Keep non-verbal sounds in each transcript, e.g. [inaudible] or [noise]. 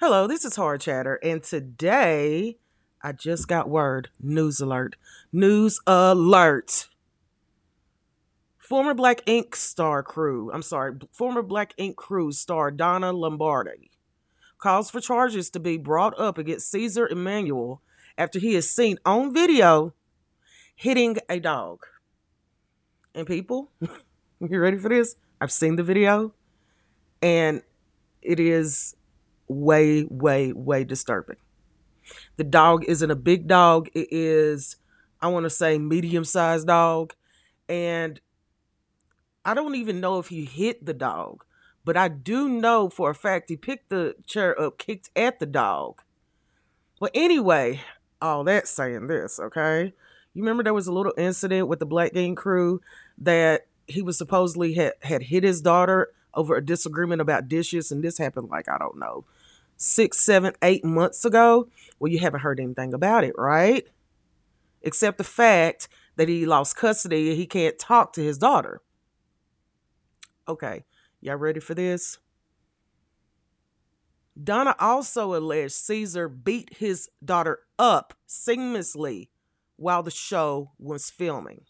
Hello, this is Hard Chatter, and today I just got word news alert. News alert. Former Black Ink star crew, I'm sorry, former Black Ink crew star Donna Lombardi calls for charges to be brought up against Ceaser Emanuel after he is seen on video hitting a dog. And people, [laughs] you ready for this? I've seen the video, and it is way, way, way disturbing. The dog isn't a big dog. It is, I want to say, medium sized dog. And I don't even know if he hit the dog, but I do know for a fact he picked the chair up, kicked at the dog. Well, anyway, all that saying this, okay? You remember there was a little incident with the Black Ink crew that he was supposedly had, had hit his daughter over a disagreement about dishes, and this happened like, I don't know, six, seven, eight months ago. Well, you haven't heard anything about it, right? Except the fact that he lost custody and he can't talk to his daughter. Okay, y'all ready for this? Donna also alleged Ceaser beat his daughter up seamlessly while the show was filming.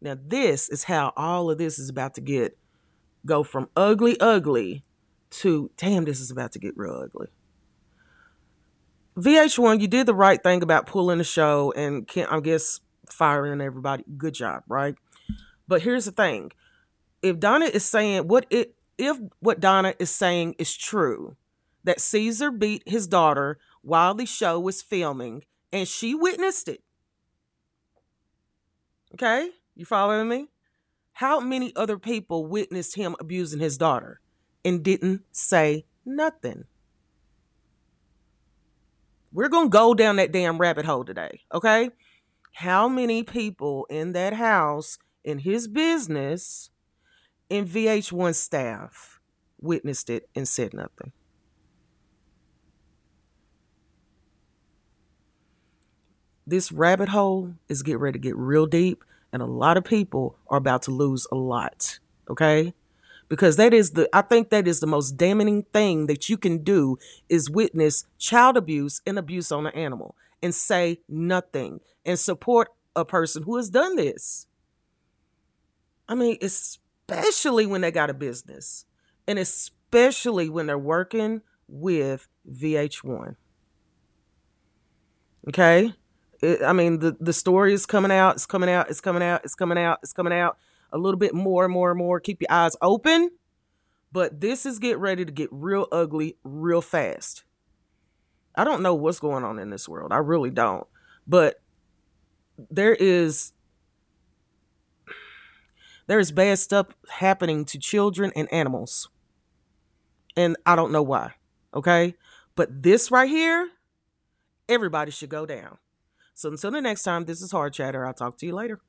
Now, this is how all of this is about to get go from ugly, ugly to damn, this is about to get real ugly. VH1, you did the right thing about pulling the show and I guess firing everybody. Good job, right? But here's the thing: if Donna is saying what it, if what Donna is saying is true, that Ceaser beat his daughter while the show was filming and she witnessed it. Okay, you following me? How many other people witnessed him abusing his daughter and didn't say nothing? We're going to go down that damn rabbit hole today, okay? How many people in that house, in his business, in VH1 staff witnessed it and said nothing? This rabbit hole is getting ready to get real deep and a lot of people are about to lose a lot. Okay? Because that is the I think that is the most damning thing that you can do is witness child abuse and abuse on an animal and say nothing and support a person who has done this. I mean, especially when they got a business and especially when they're working with VH1. Okay? it, I mean, the, the story is coming out, it's coming out, it's coming out, it's coming out, it's coming out a little bit more and more and more. Keep your eyes open. But this is get ready to get real ugly real fast. I don't know what's going on in this world. I really don't. But there is there is bad stuff happening to children and animals. And I don't know why. Okay? But this right here, everybody should go down. So until the next time, this is Hard Chatter. I'll talk to you later.